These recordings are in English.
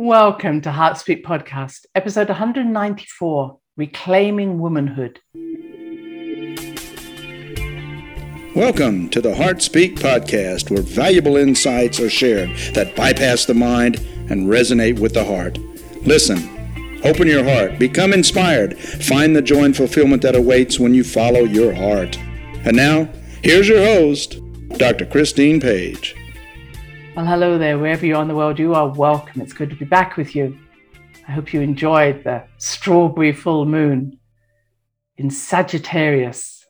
Welcome to Heartspeak Podcast, episode 194 Reclaiming Womanhood. Welcome to the Heartspeak Podcast, where valuable insights are shared that bypass the mind and resonate with the heart. Listen, open your heart, become inspired, find the joy and fulfillment that awaits when you follow your heart. And now, here's your host, Dr. Christine Page. Well, hello there, wherever you are in the world, you are welcome. It's good to be back with you. I hope you enjoyed the strawberry full moon in Sagittarius,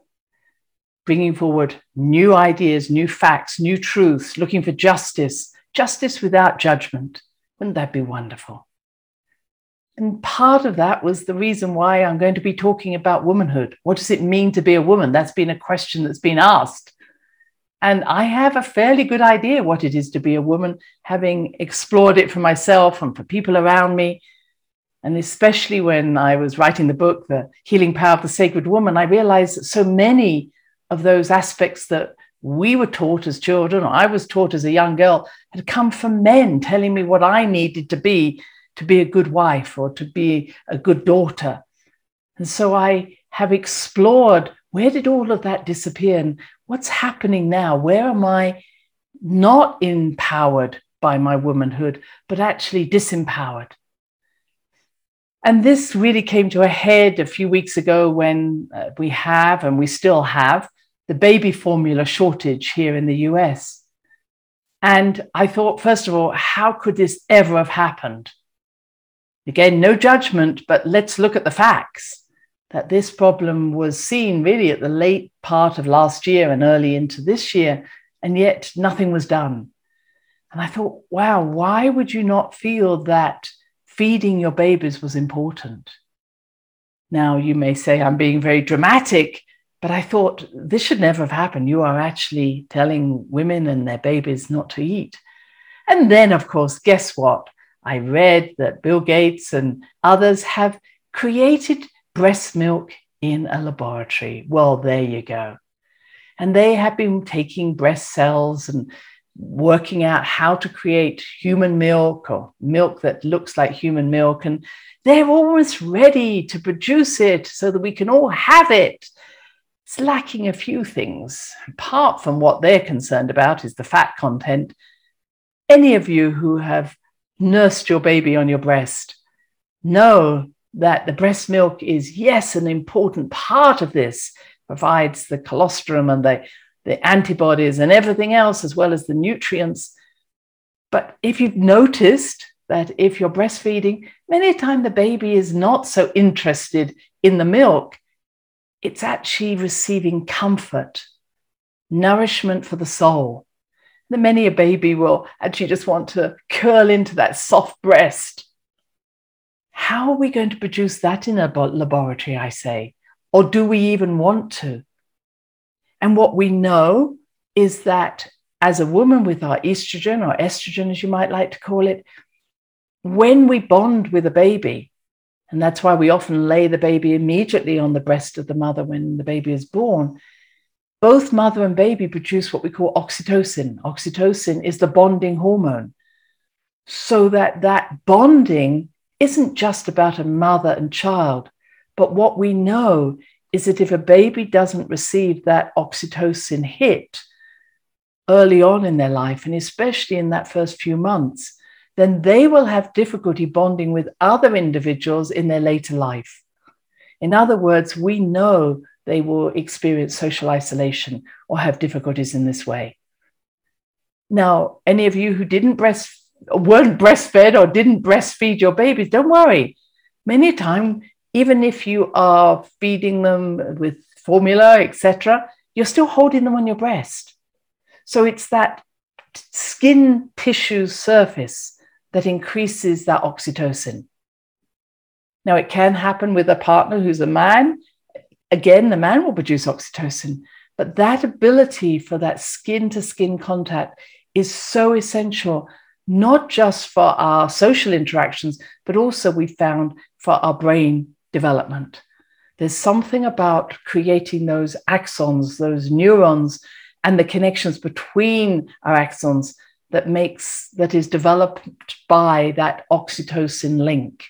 bringing forward new ideas, new facts, new truths, looking for justice, justice without judgment. Wouldn't that be wonderful? And part of that was the reason why I'm going to be talking about womanhood. What does it mean to be a woman? That's been a question that's been asked and I have a fairly good idea what it is to be a woman, having explored it for myself and for people around me. And especially when I was writing the book, The Healing Power of the Sacred Woman, I realized that so many of those aspects that we were taught as children, or I was taught as a young girl, had come from men telling me what I needed to be to be a good wife or to be a good daughter. And so I have explored where did all of that disappear and what's happening now? Where am I not empowered by my womanhood, but actually disempowered? And this really came to a head a few weeks ago when uh, we have, and we still have, the baby formula shortage here in the US. And I thought, first of all, how could this ever have happened? Again, no judgment, but let's look at the facts that this problem was seen really at the late part of last year and early into this year, and yet nothing was done. And I thought, wow, why would you not feel that feeding your babies was important? Now, you may say I'm being very dramatic, but I thought this should never have happened. You are actually telling women and their babies not to eat. And then, of course, guess what? I read that Bill Gates and others have created breast milk in a laboratory. Well, there you go. And they have been taking breast cells and working out how to create human milk or milk that looks like human milk. And they're almost ready to produce it so that we can all have it. It's lacking a few things. Apart from what they're concerned about is the fat content. Any of you who have nursed your baby on your breast know that the breast milk is, yes, an important part of this, provides the colostrum and the, the antibodies and everything else, as well as the nutrients. But if you've noticed that if you're breastfeeding, many times the baby is not so interested in the milk, it's actually receiving comfort, nourishment for the soul. The many a baby will actually just want to curl into that soft breast how are we going to produce that in a laboratory, I say? Or do we even want to? And what we know is that as a woman with our estrogen or estrogen, as you might like to call it, when we bond with a baby, and that's why we often lay the baby immediately on the breast of the mother when the baby is born. Both mother and baby produce what we call oxytocin. Oxytocin is the bonding hormone. So that that bonding isn't just about a mother and child, but what we know is that if a baby doesn't receive that oxytocin hit early on in their life, and especially in that first few months, then they will have difficulty bonding with other individuals in their later life. In other words, we know they will experience social isolation or have difficulties in this way. Now, any of you who didn't breast weren't breastfed or didn't breastfeed your babies, don't worry. Many times, even if you are feeding them with formula, etc., you're still holding them on your breast. So it's that skin tissue surface that increases that oxytocin. Now, it can happen with a partner who's a man. Again, the man will produce oxytocin, but that ability for that skin to skin contact is so essential not just for our social interactions, but also we found for our brain development. There's something about creating those axons, those neurons, and the connections between our axons that makes that is developed by that oxytocin link.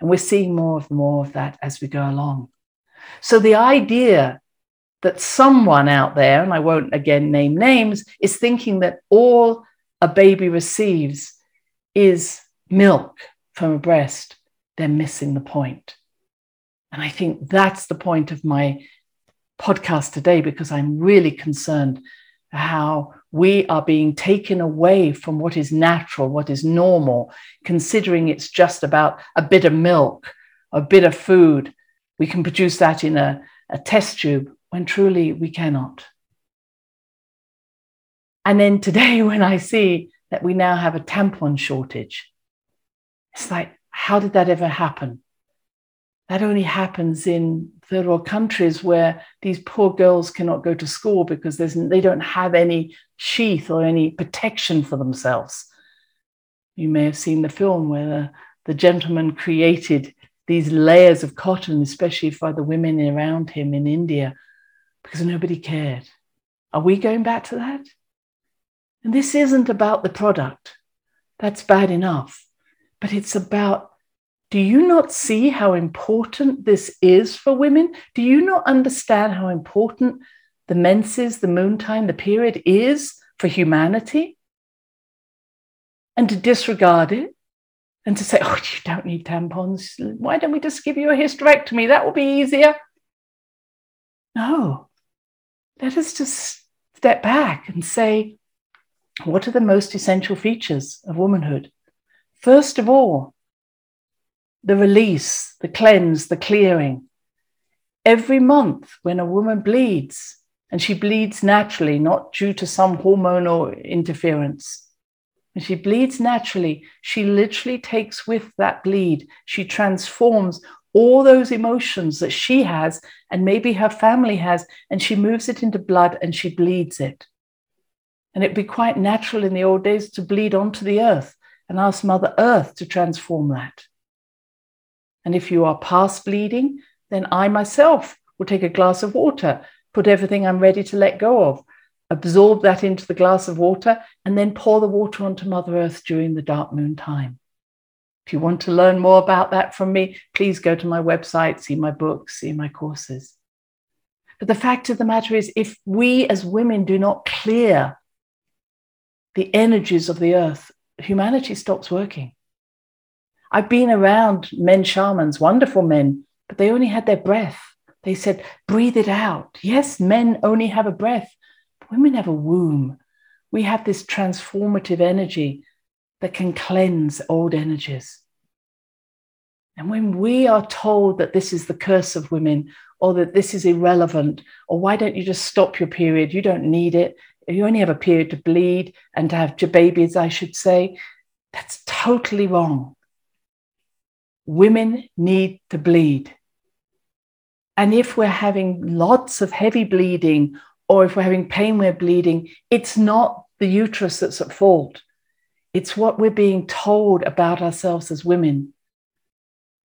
And we're seeing more and more of that as we go along. So the idea that someone out there, and I won't again name names, is thinking that all a baby receives is milk from a breast, they're missing the point. And I think that's the point of my podcast today because I'm really concerned how we are being taken away from what is natural, what is normal, considering it's just about a bit of milk, a bit of food. We can produce that in a, a test tube when truly we cannot. And then today, when I see that we now have a tampon shortage, it's like, how did that ever happen? That only happens in third world countries where these poor girls cannot go to school because they don't have any sheath or any protection for themselves. You may have seen the film where the, the gentleman created these layers of cotton, especially for the women around him in India, because nobody cared. Are we going back to that? And this isn't about the product, that's bad enough, but it's about do you not see how important this is for women? Do you not understand how important the menses, the moon time, the period is for humanity? And to disregard it and to say, oh, you don't need tampons. Why don't we just give you a hysterectomy? That will be easier. No. Let us just step back and say, what are the most essential features of womanhood? First of all, the release, the cleanse, the clearing. Every month, when a woman bleeds, and she bleeds naturally, not due to some hormonal interference, when she bleeds naturally, she literally takes with that bleed, she transforms all those emotions that she has and maybe her family has, and she moves it into blood and she bleeds it. And it'd be quite natural in the old days to bleed onto the earth and ask Mother Earth to transform that. And if you are past bleeding, then I myself will take a glass of water, put everything I'm ready to let go of, absorb that into the glass of water, and then pour the water onto Mother Earth during the dark moon time. If you want to learn more about that from me, please go to my website, see my books, see my courses. But the fact of the matter is, if we as women do not clear the energies of the earth, humanity stops working. I've been around men shamans, wonderful men, but they only had their breath. They said, breathe it out. Yes, men only have a breath. Women have a womb. We have this transformative energy that can cleanse old energies. And when we are told that this is the curse of women, or that this is irrelevant, or why don't you just stop your period? You don't need it. You only have a period to bleed and to have your babies, I should say. That's totally wrong women need to bleed. And if we're having lots of heavy bleeding, or if we're having pain, we're bleeding, it's not the uterus that's at fault. It's what we're being told about ourselves as women.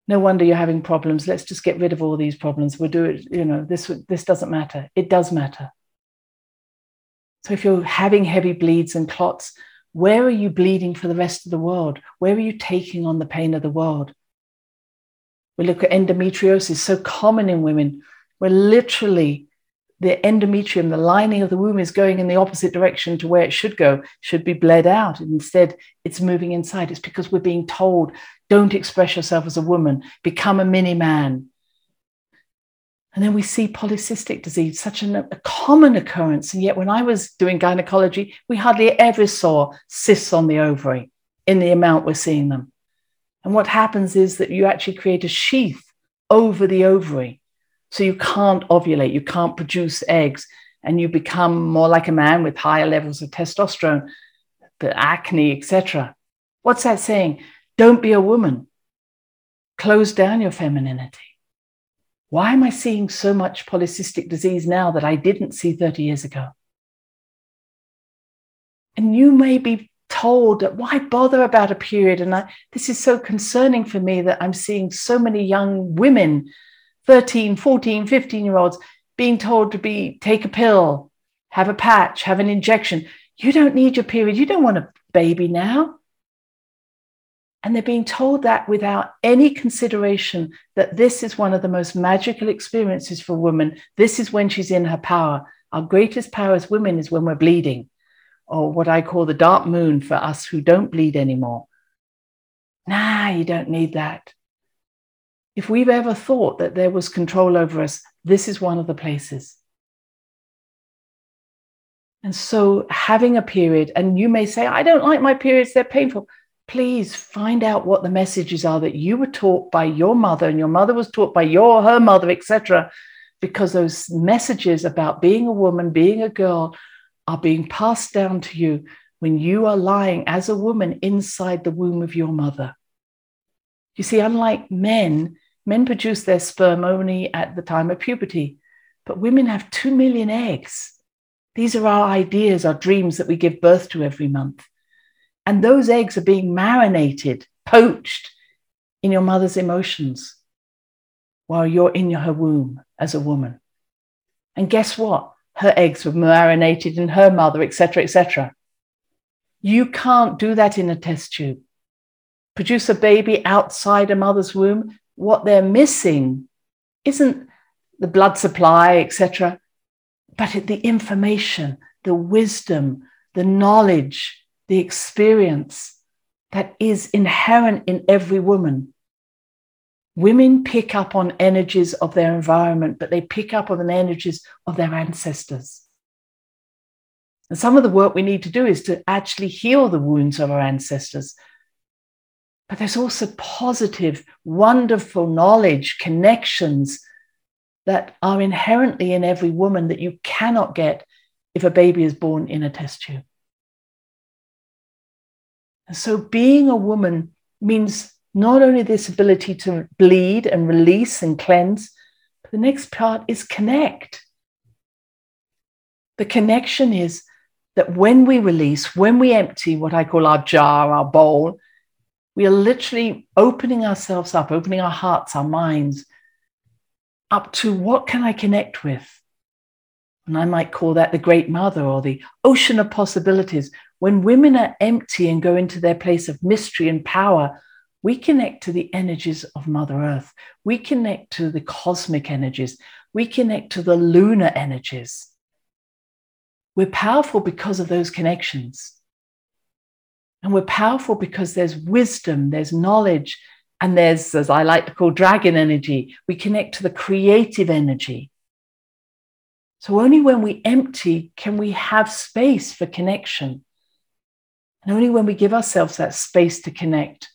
No wonder you're having problems. Let's just get rid of all these problems. We'll do it, you know, this, this doesn't matter. It does matter. So if you're having heavy bleeds and clots, where are you bleeding for the rest of the world? Where are you taking on the pain of the world? We look at endometriosis, so common in women, where literally the endometrium, the lining of the womb, is going in the opposite direction to where it should go, should be bled out. Instead, it's moving inside. It's because we're being told, don't express yourself as a woman, become a mini man. And then we see polycystic disease, such an, a common occurrence. And yet, when I was doing gynecology, we hardly ever saw cysts on the ovary in the amount we're seeing them. And what happens is that you actually create a sheath over the ovary. So you can't ovulate, you can't produce eggs, and you become more like a man with higher levels of testosterone, the acne, etc. What's that saying? Don't be a woman. Close down your femininity. Why am I seeing so much polycystic disease now that I didn't see 30 years ago? And you may be told that why bother about a period and I, this is so concerning for me that i'm seeing so many young women 13 14 15 year olds being told to be take a pill have a patch have an injection You don't need your period. You don't want a baby now. And they're being told that without any consideration that this is one of the most magical experiences for women. This is when she's in her power. Our greatest power as women is when we're bleeding, or what I call the dark moon for us who don't bleed anymore. Nah, you don't need that. If we've ever thought that there was control over us, this is one of the places. And so, having a period, and you may say, I don't like my periods, they're painful. Please find out what the messages are that you were taught by your mother, and your mother was taught by your her mother, etc. Because those messages about being a woman, being a girl, are being passed down to you when you are lying as a woman inside the womb of your mother. You see, unlike men, men produce their sperm only at the time of puberty, but women have two million eggs. These are our ideas, our dreams that we give birth to every month. And those eggs are being marinated, poached in your mother's emotions while you're in her womb as a woman. And guess what? Her eggs were marinated in her mother, etc., etc. You can't do that in a test tube. Produce a baby outside a mother's womb. What they're missing isn't the blood supply, etc but the information, the wisdom, the knowledge, the experience that is inherent in every woman. Women pick up on energies of their environment, but they pick up on the energies of their ancestors. And some of the work we need to do is to actually heal the wounds of our ancestors. But there's also positive, wonderful knowledge, connections, that are inherently in every woman that you cannot get if a baby is born in a test tube. And so being a woman means not only this ability to bleed and release and cleanse, but the next part is connect. The connection is that when we release, when we empty what I call our jar, our bowl, we are literally opening ourselves up, opening our hearts, our minds up to what can I connect with? And I might call that the great mother or the ocean of possibilities. When women are empty and go into their place of mystery and power, we connect to the energies of Mother Earth. We connect to the cosmic energies. We connect to the lunar energies. We're powerful because of those connections. And we're powerful because there's wisdom, there's knowledge, and there's, as I like to call dragon energy, we connect to the creative energy. So only when we empty can we have space for connection. And only when we give ourselves that space to connect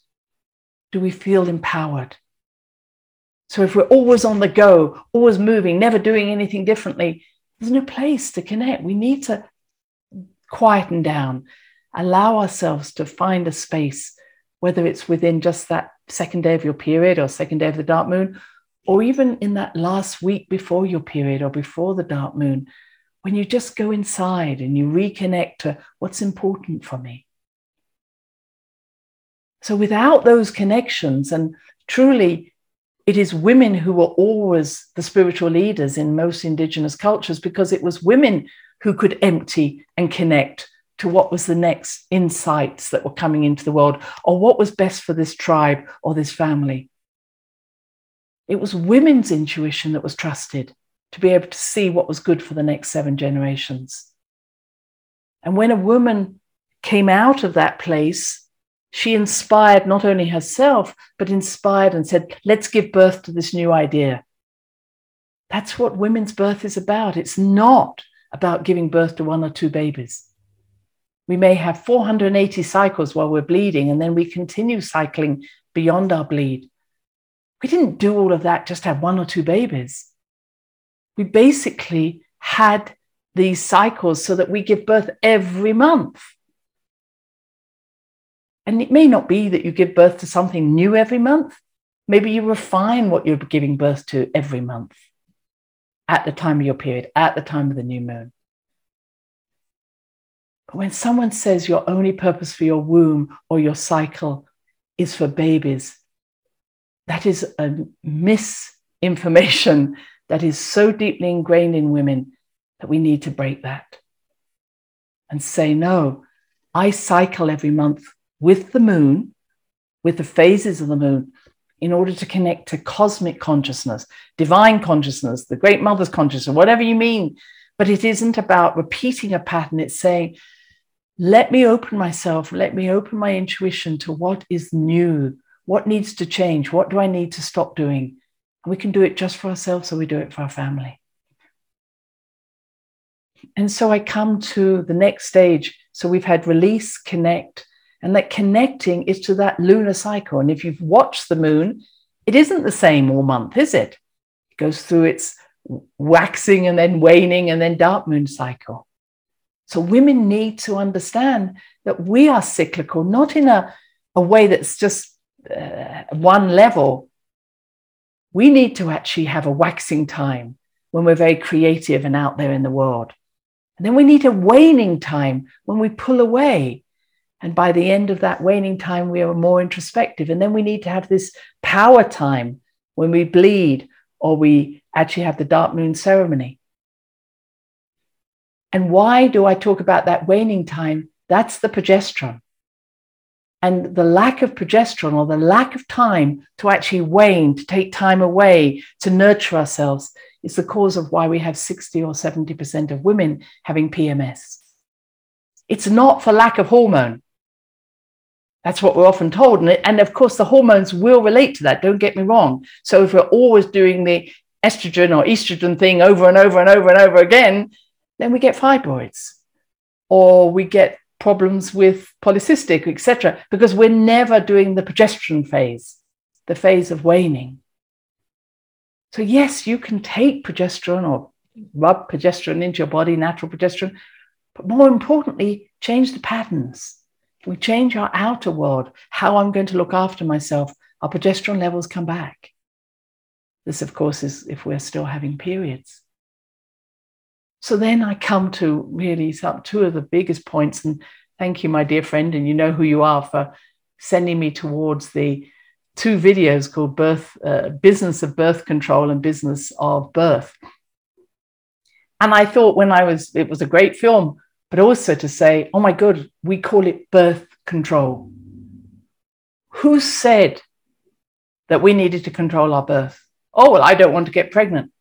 do we feel empowered. So if we're always on the go, always moving, never doing anything differently, there's no place to connect. We need to quieten down, allow ourselves to find a space, whether it's within just that second day of your period or second day of the dark moon, or even in that last week before your period or before the dark moon, when you just go inside and you reconnect to what's important for me. So, without those connections, and truly, it is women who were always the spiritual leaders in most indigenous cultures because it was women who could empty and connect to what was the next insights that were coming into the world or what was best for this tribe or this family. It was women's intuition that was trusted to be able to see what was good for the next seven generations. And when a woman came out of that place, she inspired not only herself, but inspired and said, let's give birth to this new idea. That's what women's birth is about. It's not about giving birth to one or two babies. We may have 480 cycles while we're bleeding, and then we continue cycling beyond our bleed. We didn't do all of that just to have one or two babies. We basically had these cycles so that we give birth every month. And it may not be that you give birth to something new every month. Maybe you refine what you're giving birth to every month at the time of your period, at the time of the new moon. But when someone says your only purpose for your womb or your cycle is for babies, that is a misinformation that is so deeply ingrained in women that we need to break that. and say, no, I cycle every month with the moon, with the phases of the moon, in order to connect to cosmic consciousness, divine consciousness, the great mother's consciousness, whatever you mean. But it isn't about repeating a pattern. It's saying, let me open myself, let me open my intuition to what is new, what needs to change, what do I need to stop doing? We can do it just for ourselves or we do it for our family. And so I come to the next stage. So we've had release, connect, and that connecting is to that lunar cycle. And if you've watched the moon, it isn't the same all month, is it? It goes through its waxing and then waning and then dark moon cycle. So women need to understand that we are cyclical, not in a, a way that's just uh, one level. We need to actually have a waxing time when we're very creative and out there in the world. And then we need a waning time when we pull away. And by the end of that waning time, we are more introspective. And then we need to have this power time when we bleed or we actually have the dark moon ceremony. And why do I talk about that waning time? That's the progesterone. And the lack of progesterone or the lack of time to actually wane, to take time away, to nurture ourselves is the cause of why we have 60 or 70% of women having PMS. It's not for lack of hormone. That's what we're often told. And, and of course, the hormones will relate to that. Don't get me wrong. So if we're always doing the estrogen or estrogen thing over and over and over and over again, then we get fibroids or we get problems with polycystic, etc., because we're never doing the progesterone phase, the phase of waning. So, yes, you can take progesterone or rub progesterone into your body, natural progesterone, but more importantly, change the patterns. We change our outer world, how I'm going to look after myself, our progesterone levels come back. This, of course, is if we're still having periods. So then I come to really some, two of the biggest points. And thank you, my dear friend, and you know who you are for sending me towards the two videos called birth uh, business of birth control and business of birth and i thought when i was it was a great film but also to say oh my god we call it birth control who said that we needed to control our birth oh well i don't want to get pregnant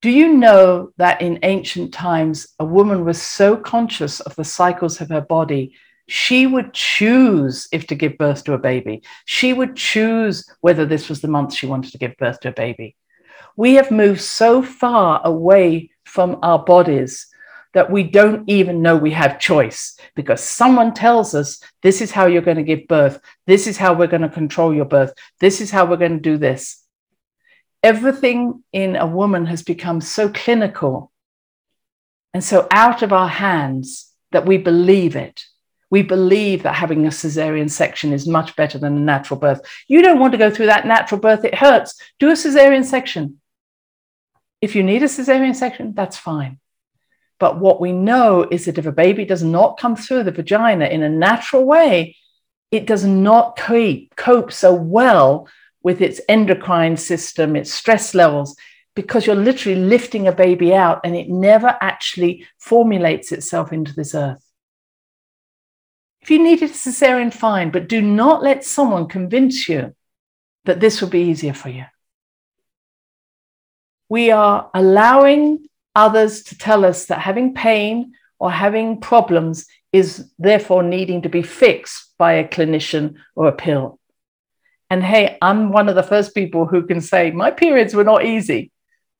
do you know that in ancient times a woman was so conscious of the cycles of her body she would choose if to give birth to a baby. She would choose whether this was the month she wanted to give birth to a baby. We have moved so far away from our bodies that we don't even know we have choice because someone tells us this is how you're going to give birth. This is how we're going to control your birth. This is how we're going to do this. Everything in a woman has become so clinical and so out of our hands that we believe it we believe that having a cesarean section is much better than a natural birth. You don't want to go through that natural birth, it hurts. Do a cesarean section. If you need a cesarean section, that's fine. But what we know is that if a baby does not come through the vagina in a natural way, it does not cope so well with its endocrine system, its stress levels, because you're literally lifting a baby out and it never actually formulates itself into this earth. If you needed a cesarean, fine, but do not let someone convince you that this will be easier for you. We are allowing others to tell us that having pain or having problems is therefore needing to be fixed by a clinician or a pill. And hey, I'm one of the first people who can say my periods were not easy.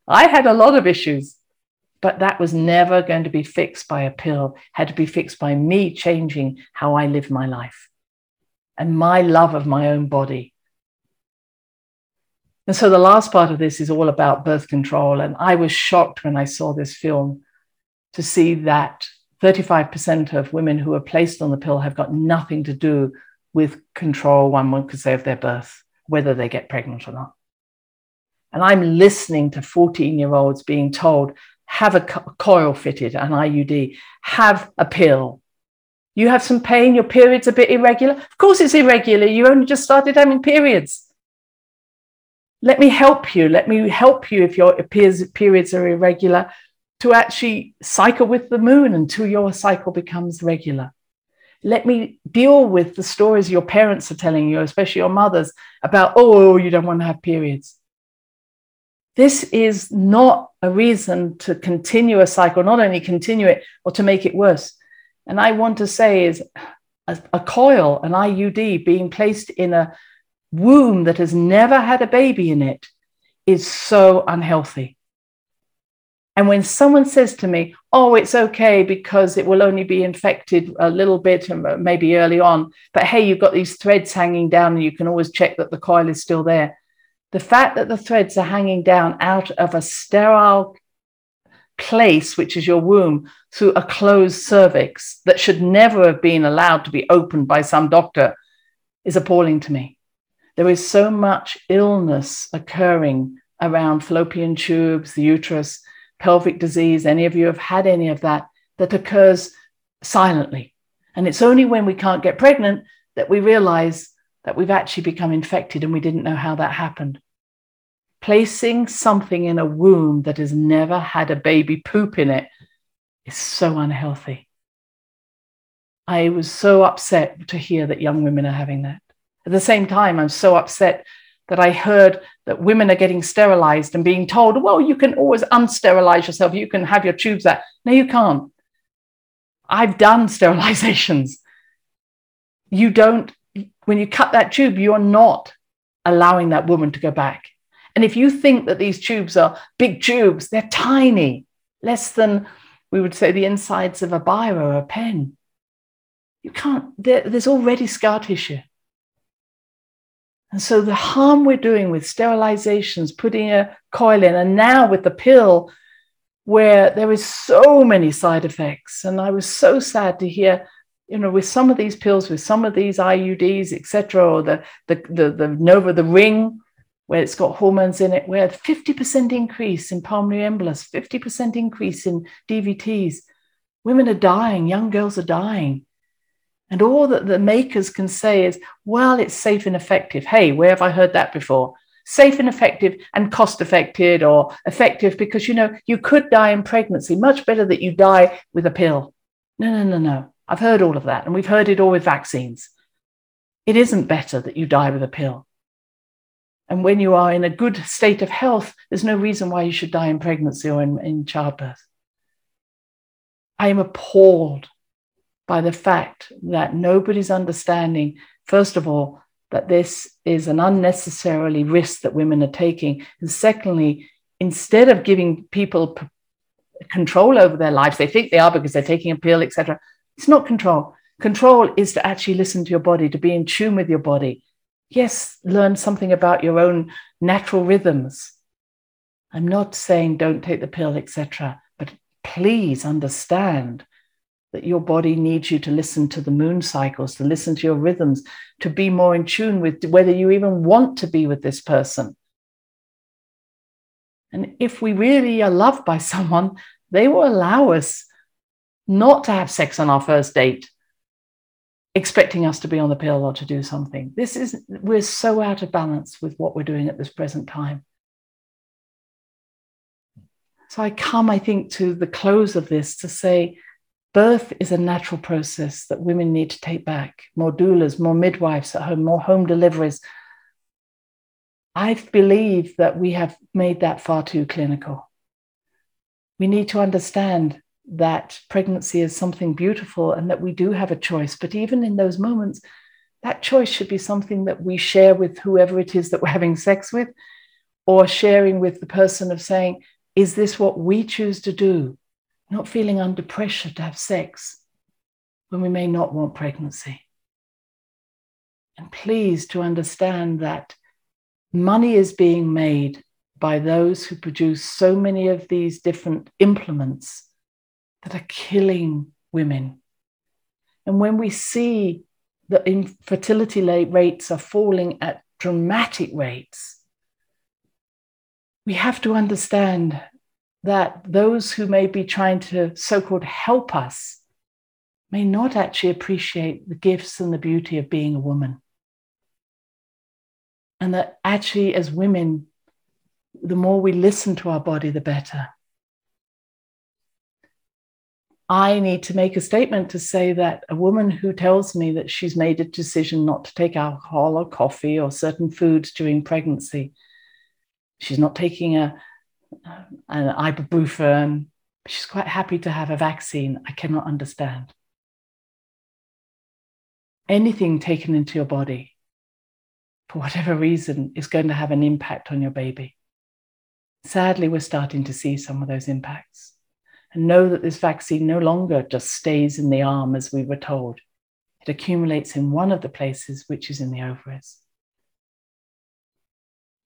I had a lot of issues but that was never going to be fixed by a pill had to be fixed by me changing how i live my life and my love of my own body and so the last part of this is all about birth control and i was shocked when i saw this film to see that 35% of women who are placed on the pill have got nothing to do with control one could say of their birth whether they get pregnant or not and I'm listening to 14 year olds being told have a coil fitted, an IUD, have a pill. You have some pain, your period's a bit irregular. Of course, it's irregular. You only just started having periods. Let me help you. Let me help you if your periods are irregular to actually cycle with the moon until your cycle becomes regular. Let me deal with the stories your parents are telling you, especially your mothers, about, oh, you don't want to have periods. This is not a reason to continue a cycle, not only continue it or to make it worse. And I want to say is a, a coil, an IUD being placed in a womb that has never had a baby in it is so unhealthy. And when someone says to me, oh, it's okay because it will only be infected a little bit and maybe early on, but hey, you've got these threads hanging down and you can always check that the coil is still there. The fact that the threads are hanging down out of a sterile place, which is your womb, through a closed cervix that should never have been allowed to be opened by some doctor is appalling to me. There is so much illness occurring around fallopian tubes, the uterus, pelvic disease, any of you have had any of that, that occurs silently. And it's only when we can't get pregnant that we realize that we've actually become infected and we didn't know how that happened. Placing something in a womb that has never had a baby poop in it is so unhealthy. I was so upset to hear that young women are having that. At the same time, I'm so upset that I heard that women are getting sterilized and being told, well, you can always unsterilize yourself. You can have your tubes out. No, you can't. I've done sterilizations. You don't, when you cut that tube, you're not allowing that woman to go back. And if you think that these tubes are big tubes, they're tiny, less than, we would say, the insides of a biro or a pen. You can't, there, there's already scar tissue. And so the harm we're doing with sterilizations, putting a coil in, and now with the pill, where there is so many side effects. And I was so sad to hear, you know, with some of these pills, with some of these IUDs, etc., or the, the the the Nuva, the ring, where it's got hormones in it, where 50% increase in pulmonary embolus, 50% increase in DVTs. Women are dying, young girls are dying. And all that the makers can say is, well, it's safe and effective. Hey, where have I heard that before? Safe and effective and cost effective or effective because, you know, you could die in pregnancy. Much better that you die with a pill. No, no, no, no. I've heard all of that. And we've heard it all with vaccines. It isn't better that you die with a pill. And when you are in a good state of health, there's no reason why you should die in pregnancy or in, in childbirth. I am appalled by the fact that nobody's understanding, first of all, that this is an unnecessarily risk that women are taking. And secondly, instead of giving people p- control over their lives, they think they are because they're taking a pill, etc. It's not control. Control is to actually listen to your body, to be in tune with your body. Yes, learn something about your own natural rhythms. I'm not saying don't take the pill, etc. But please understand that your body needs you to listen to the moon cycles, to listen to your rhythms, to be more in tune with whether you even want to be with this person. And if we really are loved by someone, they will allow us not to have sex on our first date, expecting us to be on the pill or to do something. This is, we're so out of balance with what we're doing at this present time. So I come, I think, to the close of this to say, Birth is a natural process that women need to take back. More doulas, more midwives at home, more home deliveries. I believe that we have made that far too clinical. We need to understand that pregnancy is something beautiful and that we do have a choice. But even in those moments, that choice should be something that we share with whoever it is that we're having sex with, or sharing with the person of saying, Is this what we choose to do? Not feeling under pressure to have sex when we may not want pregnancy. And please to understand that money is being made by those who produce so many of these different implements that are killing women. And when we see that infertility rates are falling at dramatic rates, we have to understand that those who may be trying to so called help us may not actually appreciate the gifts and the beauty of being a woman. And that actually, as women, the more we listen to our body, the better. I need to make a statement to say that a woman who tells me that she's made a decision not to take alcohol or coffee or certain foods during pregnancy, she's not taking a, an ibuprofen, she's quite happy to have a vaccine, I cannot understand. Anything taken into your body, for whatever reason, is going to have an impact on your baby. Sadly, we're starting to see some of those impacts and know that this vaccine no longer just stays in the arm as we were told. It accumulates in one of the places, which is in the ovaries.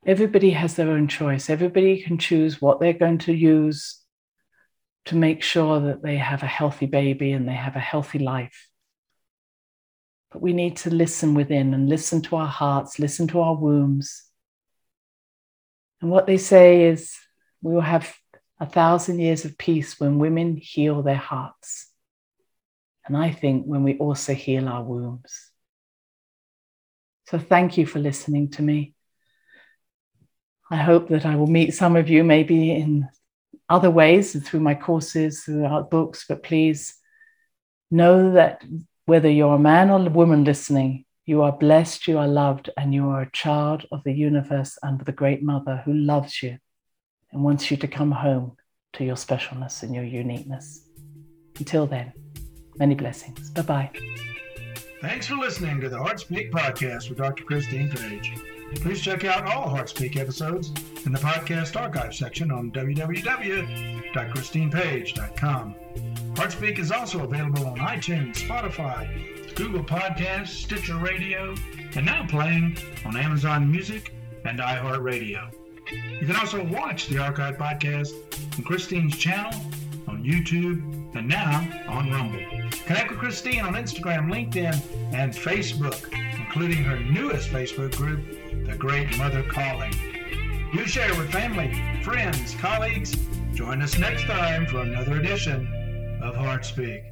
Everybody has their own choice. Everybody can choose what they're going to use to make sure that they have a healthy baby and they have a healthy life. But we need to listen within and listen to our hearts, listen to our wombs. And what they say is we will have a thousand years of peace when women heal their hearts. And I think when we also heal our wombs. So thank you for listening to me. I hope that I will meet some of you maybe in other ways through my courses, through our books, but please know that whether you're a man or a woman listening, you are blessed, you are loved, and you are a child of the universe and the great mother who loves you and wants you to come home to your specialness and your uniqueness. Until then, many blessings. Bye bye. Thanks for listening to the HeartSpeak podcast with Dr. Christine Page. Please check out all HeartSpeak episodes in the podcast archive section on www.christinepage.com. HeartSpeak is also available on iTunes, Spotify, Google Podcasts, Stitcher Radio, and now playing on Amazon Music and iHeartRadio. You can also watch the archive podcast on Christine's channel, on YouTube, and now on Rumble. Connect with Christine on Instagram, LinkedIn, and Facebook, including her newest Facebook group, The Great Mother Calling. You share with family, friends, colleagues. Join us next time for another edition of Heart Speak.